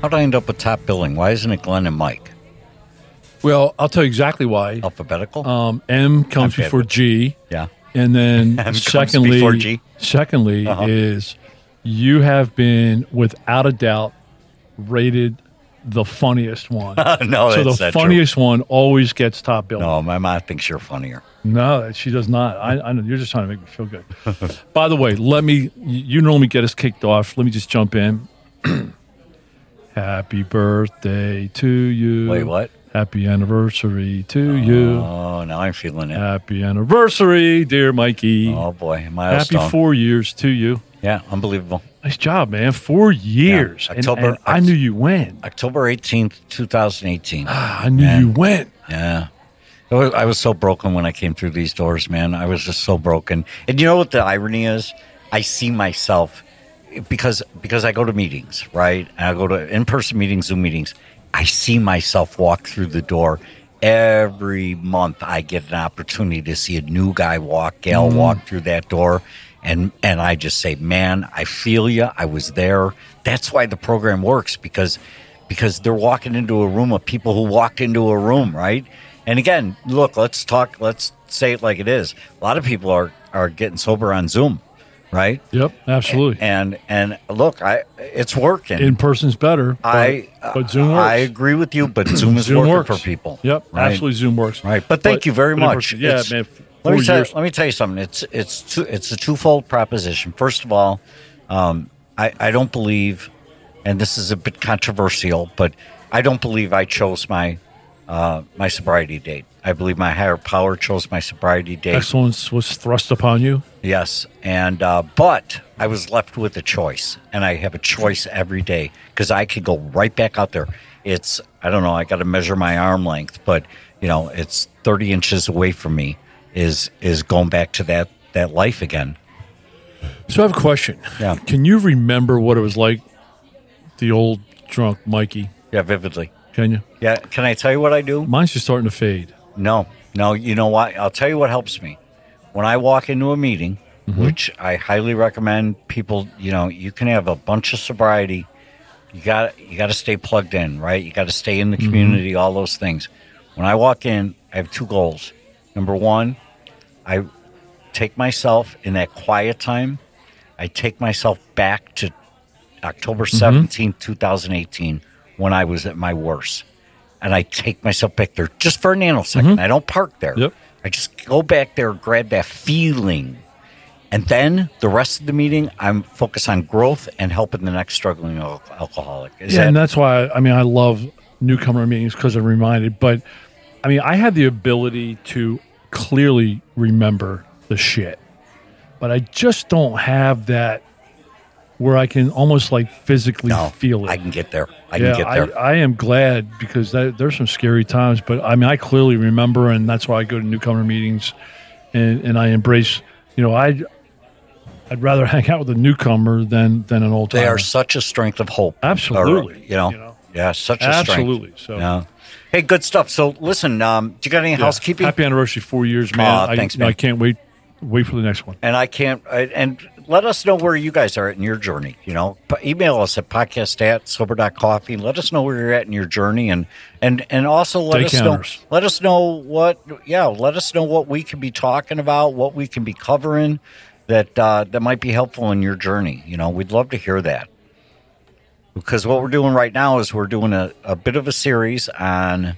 How'd I end up with top billing? Why isn't it Glenn and Mike? Well, I'll tell you exactly why. Alphabetical? Um, M comes before G, yeah. and then secondly, secondly Uh-huh. is you have been without a doubt rated the funniest one. no, so the funniest one always gets top billing. true. No, my mom thinks you're funnier. No, she does not. I, I know you're just trying to make me feel good. By the way, let me. You normally get us kicked off. Let me just jump in. Happy birthday to you. Wait, what? Happy anniversary to you. Oh, now I'm feeling it. Happy anniversary, dear Mikey. oh boy, milestone. Happy four years to you. yeah, unbelievable. Nice job, man. Four years. And- October- and I knew you went. October 18th, 2018. Ah, I knew Man. you went. Yeah. Was- I was so broken when I came through these doors, man. I was just so broken. And you know what the irony is? I see myself because because I go to meetings, right? And I go to in-person meetings, Zoom meetings. I see myself walk through the door every month. I get an opportunity to see a new guy walk, gal mm. walk through that door, and and I just say, "Man, I feel you. I was there." That's why the program works because because they're walking into a room of people who walked into a room, right? And again, look, let's talk. Let's say it like it is. A lot of people are are getting sober on Zoom, right? Yep, absolutely. And and look, I it's working. In person's better. But, I but Zoom works. I agree with you, but Zoom is Zoom working works for people. Yep, right? absolutely. Zoom works. Right, but thank you very much. person- yeah, It's- man. Let me tell let me tell you something. It's it's two, it's a twofold proposition. First of all, um, I I don't believe, and this is a bit controversial, but I don't believe I chose my uh, my sobriety date. I believe my higher power chose my sobriety date. Excellence was thrust upon you. Yes, and uh, but I was left with a choice, and I have a choice every day because I could go right back out there. It's I don't know. I got to measure my arm length, but you know, it's thirty inches away from me. Is is going back to that that life again? So I have a question. Yeah. Can you remember what it was like, the old drunk Mikey? Yeah, vividly. Can you? Yeah, can I tell you what I do? Mine's just starting to fade. No, no. You know what? I'll tell you what helps me. When I walk into a meeting, mm-hmm. which I highly recommend people, you know, you can have a bunch of sobriety. You got you got to stay plugged in, right? You got to stay in the mm-hmm. community, all those things. When I walk in, I have two goals. Number one, I take myself in that quiet time. I take myself back to October mm-hmm. 17th, 2018, when I was at my worst. And I take myself back there just for a nanosecond. Mm-hmm. I don't park there. Yep. I just go back there, grab that feeling. And then the rest of the meeting, I'm focused on growth and helping the next struggling al- alcoholic. Is yeah, that, and that's why I mean I love newcomer meetings because I'm reminded. But I mean I had the ability to clearly remember the shit, but I just don't have that where I can almost like physically no, feel it. I can get there. I yeah, can get there. I am glad because that, there's some scary times, but I mean I clearly remember, and that's why I go to newcomer meetings, and and I embrace. You know, I. I'd rather hang out with a newcomer than than an old they are such a strength of hope. Absolutely. Or, you, know, You know. yeah, such a Absolutely. strength. So- yeah. Hey, good stuff. So, listen, um, do you got any Yeah. housekeeping? Happy anniversary, four years, man. I, thanks, know, man. I can't wait wait for the next one. and I can't. I, and let us know where you guys are at in your journey. You know, email us at podcast at sober.coffee. Let us know where you're at in your journey, and and and also let Day us counters. know. Let us know what. Yeah, let us know what we can be talking about, what we can be covering that uh, that might be helpful in your journey. You know, we'd love to hear that. Because what we're doing right now is we're doing a, a bit of a series on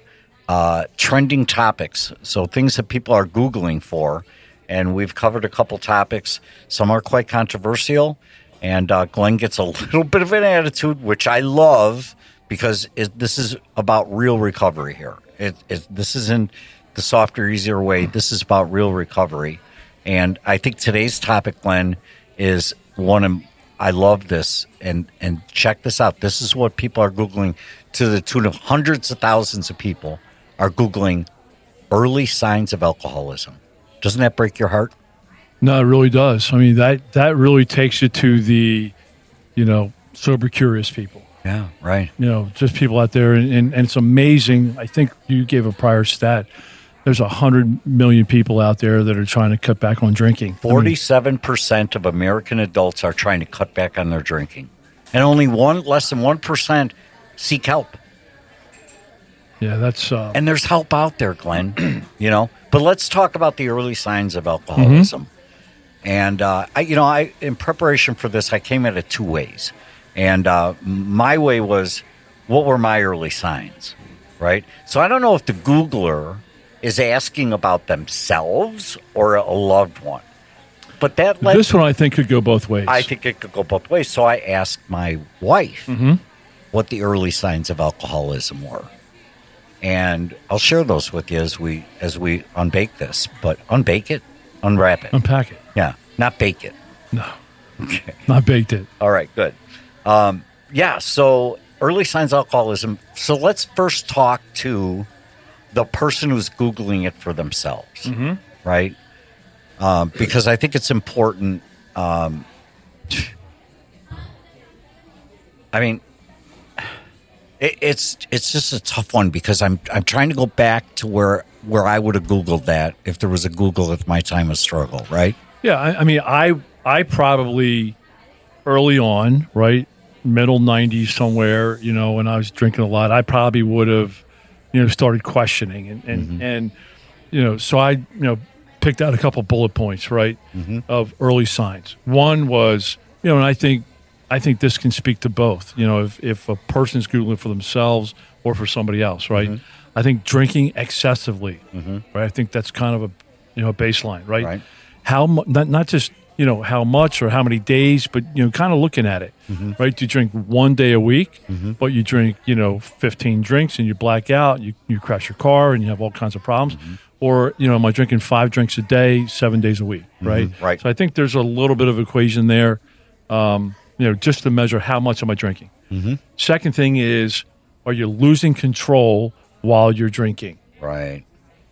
uh, trending topics. So things that people are Googling for. And we've covered a couple topics. Some are quite controversial. And uh, Glenn gets a little bit of an attitude, which I love because it, this is about real recovery here. It, it, this isn't the softer, easier way. This is about real recovery. And I think today's topic, Glenn, is one of I love this, and and check this out. This is what people are googling to the tune of hundreds of thousands of people are googling early signs of alcoholism. Doesn't that break your heart? No, it really does. I mean that that really takes you to the, you know, sober curious people. Yeah, right. You know, just people out there, and, and, and it's amazing. I think you gave a prior stat. There's a hundred million people out there that are trying to cut back on drinking. Forty-seven percent of American adults are trying to cut back on their drinking, and only one less than one percent seek help. Yeah, that's uh, And there's help out there, Glenn. you know. But let's talk about the early signs of alcoholism. And uh, I, you know, I in preparation for this, I came at it two ways. And uh, my way was, what were my early signs, right? So I don't know if the Googler is asking about themselves or a loved one, but that led this one. I think could go both ways. I think it could go both ways. So I asked my wife what the early signs of alcoholism were. And I'll share those with you as we as we unbake this. But unbake it, unwrap it. unpack it. Yeah, not bake it. No, okay. not baked it. All right, good. Um, yeah, so early signs of alcoholism. So let's first talk to the person who's Googling it for themselves, right? Um, because I think it's important. Um, I mean, it, it's it's just a tough one because I'm I'm trying to go back to where where I would have Googled that if there was a Google at my time of struggle, right? Yeah, I, I mean, I I probably early on, right, middle '90s somewhere, you know, when I was drinking a lot, I probably would have, you know, started questioning and and, mm-hmm. and you know, so I you know picked out a couple bullet points, right, mm-hmm. of early signs. One was, you know, and I think I think this can speak to both. You know, if if a person's googling for themselves or for somebody else, right? Mm-hmm. I think drinking excessively, mm-hmm. right? I think that's kind of a you know baseline, right? Right. How mu- not not just you know how much or how many days, but you know, kind of looking at it, mm-hmm. right? Do you drink one day a week, but you drink you know fifteen drinks and you black out, you you crash your car and you have all kinds of problems, or you know, am I drinking five drinks a day, seven days a week, right? Right. So I think there's a little bit of equation there, um, you know, just to measure how much am I drinking. Mm-hmm. Second thing is, are you losing control while you're drinking? Right.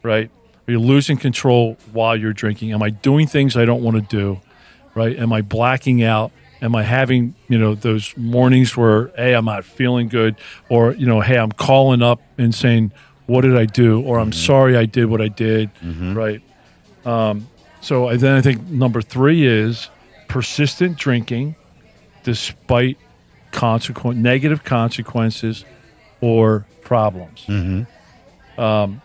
right? Are you losing control while you're drinking? Am I doing things I don't want to do? Right? Am I blacking out? Am I having, you know, those mornings where, hey, I'm not feeling good, or, you know, hey, I'm calling up and saying, what did I do? Or I'm mm-hmm. sorry I did what I did, mm-hmm. right? Um, so I, then I think number three is persistent drinking despite consequent negative consequences or problems. Um,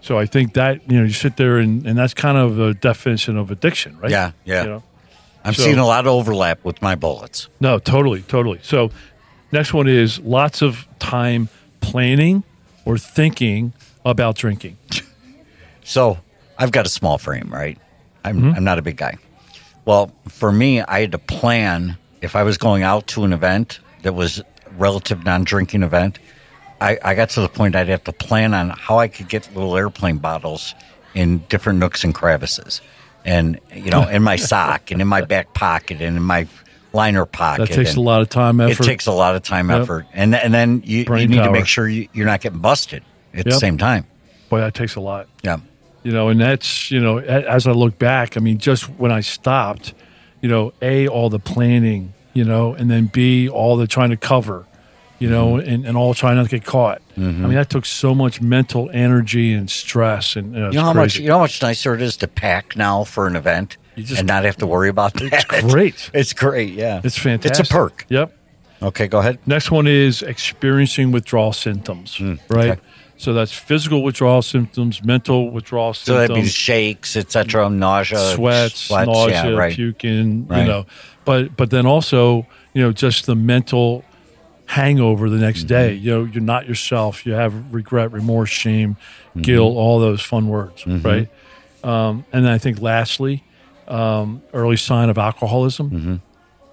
so I think that you know you sit there and, and that's kind of a definition of addiction, right? Yeah, yeah. You know? I'm So- seeing a lot of overlap with my bullets. No, totally, totally. So next one is lots of time planning or thinking about drinking. So I've got a small frame, right? I'm Mm-hmm. I'm not a big guy. Well, for me, I had to plan if I was going out to an event that was relative non-drinking event. I, I got to the point I'd have to plan on how I could get little airplane bottles in different nooks and crevices, and you know, in my sock and in my back pocket and in my liner pocket. That takes a lot of time, effort. It takes a lot of time, Yep. effort, and and then you, you need to make sure you, you're not getting busted at the same time. Boy, that takes a lot. Yeah. you know and that's you know as i look back i mean just when i stopped you know a all the planning you know and then b all the trying to cover you know mm-hmm. and, and all trying not to get caught mm-hmm. i mean that took so much mental energy and stress and you know, You know how much you know how much nicer it is to pack now for an event You just- and not have to worry about that. it's great It's great, yeah. it's fantastic It's a perk. yep Okay, go ahead. Next one is experiencing withdrawal symptoms, hmm. right? okay. So that's physical withdrawal symptoms, mental withdrawal symptoms. So be symptoms, shakes, etc., nausea, sweats, sweats, nausea, yeah, right. puking, Right. you know. But but then also, you know, just the mental hangover the next Mm-hmm. day. You know, you're not yourself. You have regret, remorse, shame, Mm-hmm. guilt, all those fun words, right? Um, and then I think lastly, um, early sign of alcoholism Mm-hmm.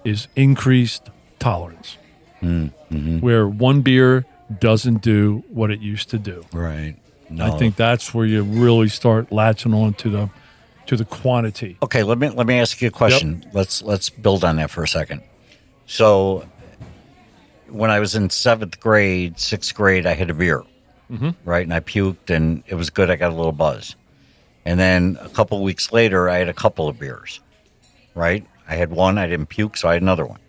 is increased tolerance, Mm-hmm. where one beer doesn't do what it used to do. Right. No. I think that's where you really start latching on to the to the quantity. Okay, let me let me ask you a question. Let's let's build on that for a second. So when I was in seventh grade, sixth grade, I had a beer, Mm-hmm. right? And I puked, and it was good. I got a little buzz. And then a couple weeks later, I had a couple of beers, right? I had one, I didn't puke, so I had another one.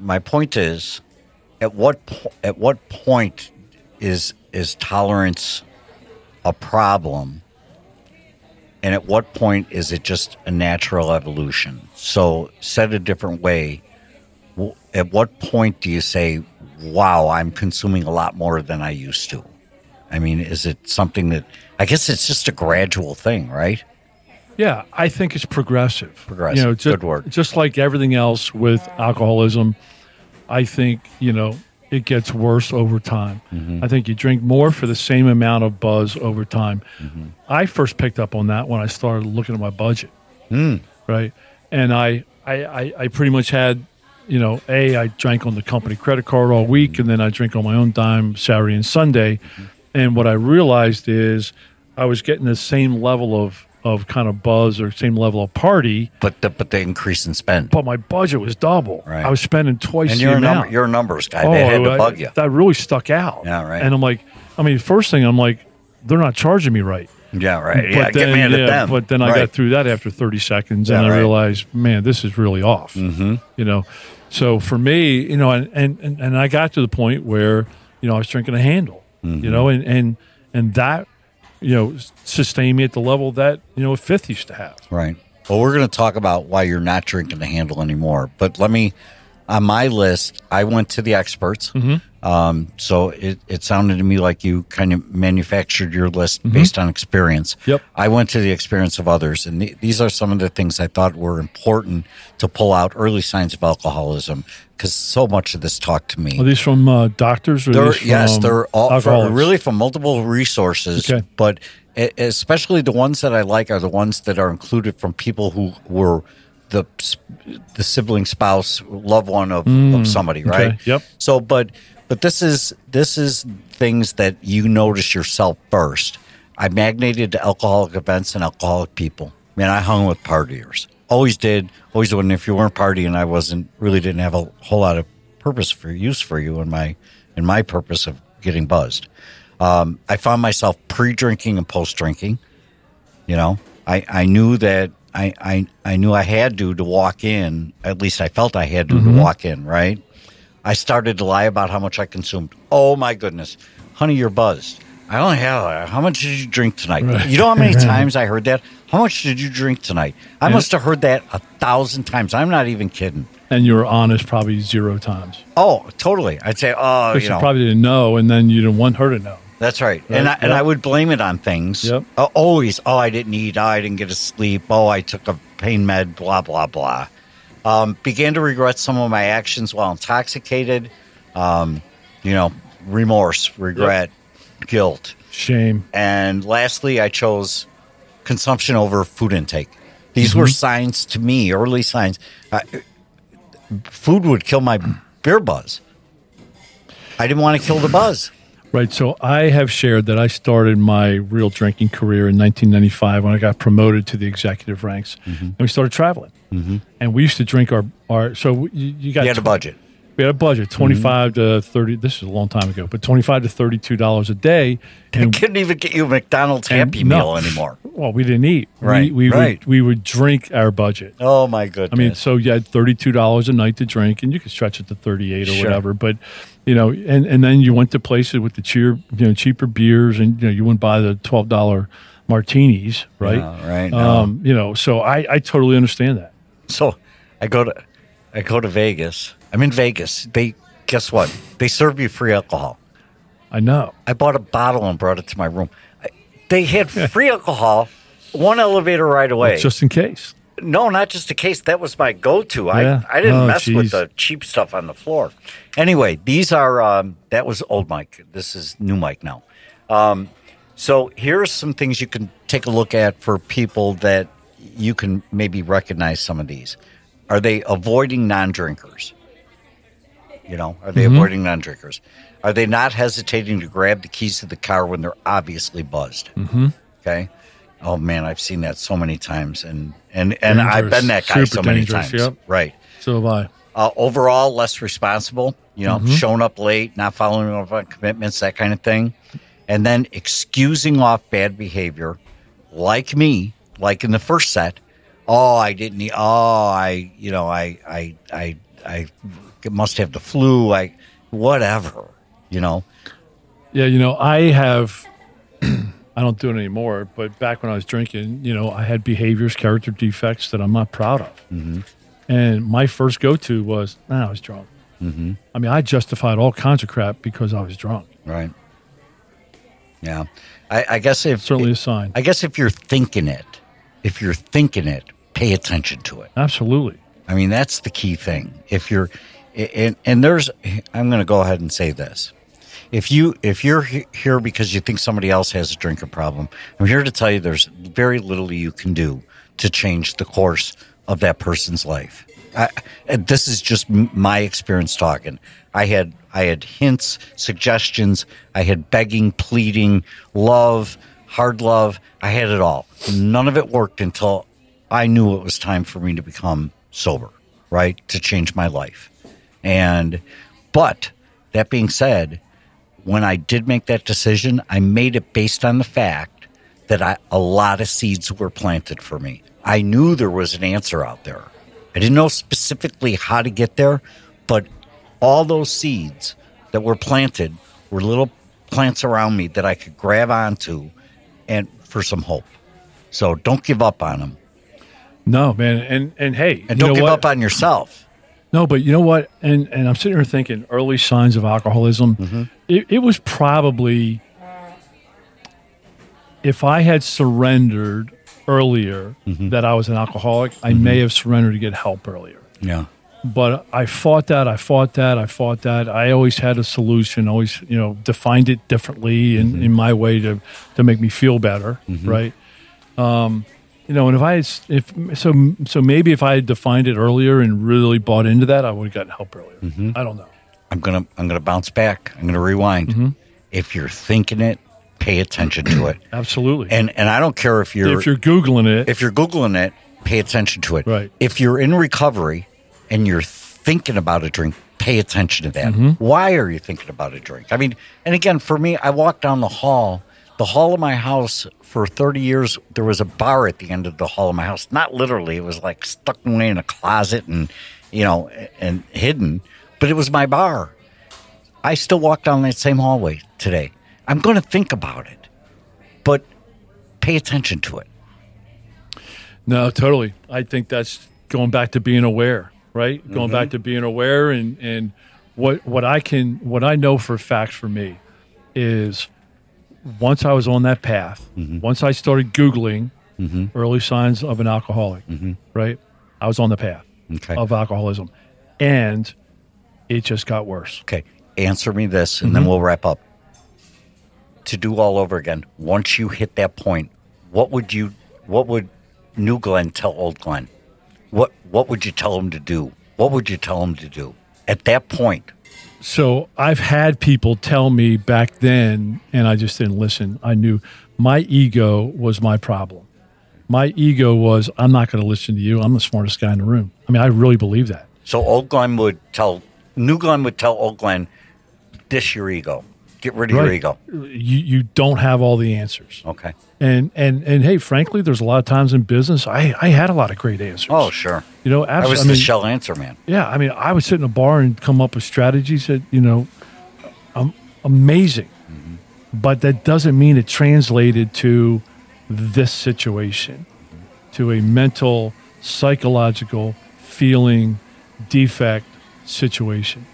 My point is, at what po- at what point is is tolerance a problem and at what point is it just a natural evolution so said a different way w- at what point do you say wow i'm consuming a lot more than i used to i mean is it something that i guess it's just a gradual thing right Yeah, I think it's progressive. Progressive. You know, just, Good word. Just like everything else with alcoholism, I think you know it gets worse over time. Mm-hmm. I think you drink more for the same amount of buzz over time. Mm-hmm. I first picked up on that when I started looking at my budget. Hmm. Right, and I, I I I pretty much had. You know, a I drank on the company credit card all week, and then I drink on my own dime Saturday and Sunday. And what I realized is I was getting the same level of of kind of buzz or same level of party, but the but the increase in spend but my budget was double. Right. I was spending twice and you're a number you're a numbers guy oh, that had to I- bug you That really stuck out. Yeah, right. And I'm like, I mean, first thing I'm like, they're not charging me right. yeah right But yeah then, get mad yeah, at them But then I Right. got through that after 30 seconds, Yeah, and I right. realized, man, this is really off. Mm-hmm. You know, so for me, you know, and, and and and I got to the point where you know I was drinking a handle, Mm-hmm. you know, and and and that you know sustain me at the level that you know a fifth used to have. Right. Well, we're going to talk about why you're not drinking the handle anymore. But let me, on my list, I went to the experts. Mm-hmm. Um, so it, it sounded to me like you kind of manufactured your list based on experience. Yep. I went to the experience of others. And th- these are some of the things I thought were important to pull out early signs of alcoholism because so much of this talked to me. Are these from uh, doctors? Or They're, these yes, they're all from, really from multiple resources, Okay. but especially the ones that I like are the ones that are included from people who were the the sibling, spouse, loved one of, of somebody, right? Mm, Yep. So, but but this is this is things that you notice yourself first. I magnated to alcoholic events and alcoholic people. Man, I hung with partiers. Always did. Always would. If you weren't partying, I wasn't really didn't have a whole lot of purpose for use for you in my in my purpose of getting buzzed. Um, I found myself pre-drinking and post-drinking. You know, I, I knew that I, I I knew I had to to walk in. At least I felt I had to Mm-hmm. to walk in. Right. I started to lie about how much I consumed. Oh my goodness, honey, you're buzzed. I only have. How much did you drink tonight? You know how many times I heard that? How much did you drink tonight? I must have heard that a thousand times. I'm not even kidding. and you were honest probably zero times. Oh, totally. I'd say, oh, you you, know, probably didn't know, and then you didn't want her to know. That's right. And I, Right, and. I would blame it on things. Yep. Uh, always. Oh, I didn't eat. Oh, I didn't get to sleep. Oh, I took a pain med. Blah blah blah. Um, began to regret some of my actions while intoxicated. Um, you know, remorse, regret, guilt, Shame. and lastly, I chose consumption over food intake. These Mm-hmm. were signs to me, early signs. Uh, food would kill my beer buzz. I didn't want to kill the buzz. Right. So I have shared that I started my real drinking career in 1995 when I got promoted to the executive ranks, Mm-hmm. and we started traveling. Mm-hmm. And we used to drink our our. So you, you got You had a budget. We had a budget, twenty to thirty. This is a long time ago, but twenty five to thirty two dollars a day. They couldn't even get you a McDonald's Happy no. Meal anymore. Well, we didn't eat. Right, We, we right. would we would drink our budget. Oh my goodness! I mean, so you had thirty two dollars a night to drink, and you could stretch it to thirty eight or Sure. whatever. But you know, and, and then you went to places with the cheer, you know, cheaper beers, and you know, you wouldn't buy the twelve dollar martinis, right? Yeah, right, no. Um, you know, so I I totally understand that. so I go to I go to Vegas. I'm in Vegas. They guess what? They serve you free alcohol. I know. I bought a bottle and brought it to my room. They had free alcohol, one elevator right away. Just in case. No, not just a case. That was my go-to. Yeah? I I didn't Oh, mess with the cheap stuff on the floor. Anyway, these are um, that was old Mike. This is new Mike now. Um, so here's some things you can take a look at for people that you can maybe recognize some of these. Are they avoiding non-drinkers? You know, are they avoiding non-drinkers? Are they not hesitating to grab the keys to the car when they're obviously buzzed? Mm-hmm. Okay. Oh man, I've seen that so many times, and and and I've been that guy Super so many times. yep. Right. So have I. Uh, overall, less responsible. You know, showing up late, not following up on commitments, that kind of thing, and then excusing off bad behavior, like me, like in the first set. Oh, I didn't. Oh, I, you know, I, I, I, I must have the flu. I, whatever. You know. Yeah, you know, I have. I don't do it anymore, but back when I was drinking, you know, I had behaviors, character defects that I'm not proud of. Mm-hmm. And my first go to was, nah, I was drunk. Mm-hmm. I mean, I justified all kinds of crap because I was drunk. Right. Yeah. I, I guess if Certainly a sign. I guess if you're thinking it, if you're thinking it, pay attention to it. Absolutely. I mean, that's the key thing. If you're, and, and there's, I'm going to go ahead and say this. If you if you're here because you think somebody else has a drinking problem, I'm here to tell you there's very little you can do to change the course of that person's life. I, this is just my experience talking. I had I had hints, suggestions. I had begging, pleading, love, hard love. I had it all. None of it worked until I knew it was time for me to become sober, right? To change my life. And, but that being said, when I did make that decision, I made it based on the fact that I, a lot of seeds were planted for me. I knew there was an answer out there. I didn't know specifically how to get there, but all those seeds that were planted were little plants around me that I could grab onto and for some hope. So don't give up on them. No, man. And and hey, And don't give what? up on yourself. No, but you know what? And and I'm sitting here thinking early signs of alcoholism. Mm-hmm. It, it was probably if I had surrendered earlier Mm-hmm. that I was an alcoholic, I may have surrendered to get help earlier. Yeah. But I fought that. I fought that. I fought that. I always had a solution. Always, you know, defined it differently in, Mm-hmm. in my way to to make me feel better. Right. Um, you know, and if I if so, so maybe if I had defined it earlier and really bought into that, I would have gotten help earlier. Mm-hmm. I don't know. I'm gonna I'm gonna bounce back. I'm gonna rewind. Mm-hmm. If you're thinking it, pay attention to it. Absolutely. And and I don't care if you're if you're googling it, if you're googling it, pay attention to it. Right. If you're in recovery and you're thinking about a drink, pay attention to that. Mm-hmm. Why are you thinking about a drink? I mean, and again, for me, I walk down the hall. The hall of my house for 30 years, there was a bar at the end of the hall of my house. Not literally, it was like stuck away in a closet and, you know, and hidden, but it was my bar. I still walk down that same hallway today. I'm going to think about it, but pay attention to it. No, totally. I think that's going back to being aware, right? Going mm-hmm. back to being aware and and what what I can what I know for a fact for me is once I was on that path, mm-hmm. once I started googling mm-hmm. early signs of an alcoholic, mm-hmm. right? I was on the path Okay. of alcoholism and it just got worse. Okay, answer me this, and then we'll wrap up. To do all over again, once you hit that point, what would you, what would New Glenn tell Old Glenn? What What would you tell him to do? What would you tell him to do at that point? So I've had people tell me back then, and I just didn't listen. I knew my ego was my problem. My ego was, I'm not going to listen to you. I'm the smartest guy in the room. I mean, I really believe that. So Old Glenn would tell New Glenn would tell Old Glenn, "Dish your ego, get rid of your Right. ego." You, you don't have all the answers. Okay. And, and, and hey, frankly, there's a lot of times in business, I, I had a lot of great answers. Oh, sure. you know, I absolutely. was I the mean, shell answer man. Yeah, I mean, I would sit in a bar and come up with strategies that you know, um, amazing, but that doesn't mean it translated to this situation, to a mental, psychological, feeling defect situation.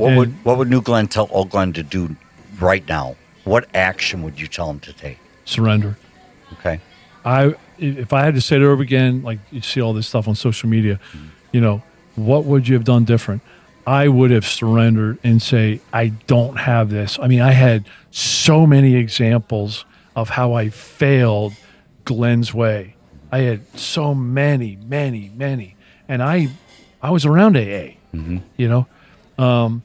What And- would What would New Glenn tell Old Glenn to do right now? What action would you tell him to take? Surrender. Okay. I if I had to say it over again, like you see all this stuff on social media, you know, what would you have done different? I would have surrendered and say, I don't have this. I mean, I had so many examples of how I failed Glenn's way. I had so many, many, many. And I I was around AA, you know. Um,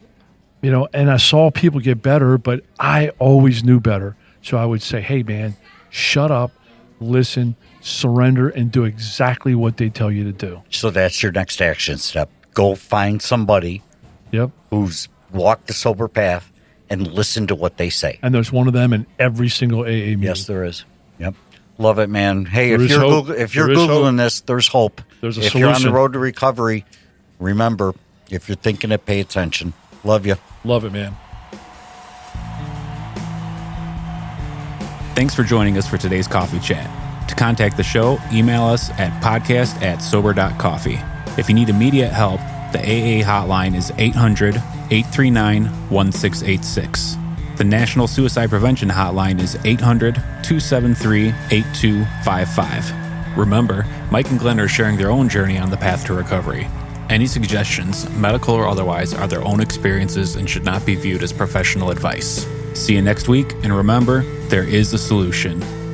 you know, and I saw people get better, but I always knew better. So I would say, "Hey, man, shut up, listen, surrender, and do exactly what they tell you to do." So that's your next action step. go find somebody Yep. who's walked the sober path and listen to what they say. And there's one of them in every single AA meeting. Yes, there is. Yep. Love it, man. Hey, There if you're hope. Googl- if you're There googling this, there's hope. There's a if you're on the road to recovery, remember, if you're thinking it, pay attention. Love you. Love it, man. Thanks for joining us for today's coffee chat. To contact the show, email us at podcast at sober.coffee. If you need immediate help, the AA hotline is 800 839 1686. The National Suicide Prevention Hotline is 800 273 8255. Remember, Mike and Glenn are sharing their own journey on the path to recovery. Any suggestions, medical or otherwise, are their own experiences and should not be viewed as professional advice. See you next week, and remember, there is a solution.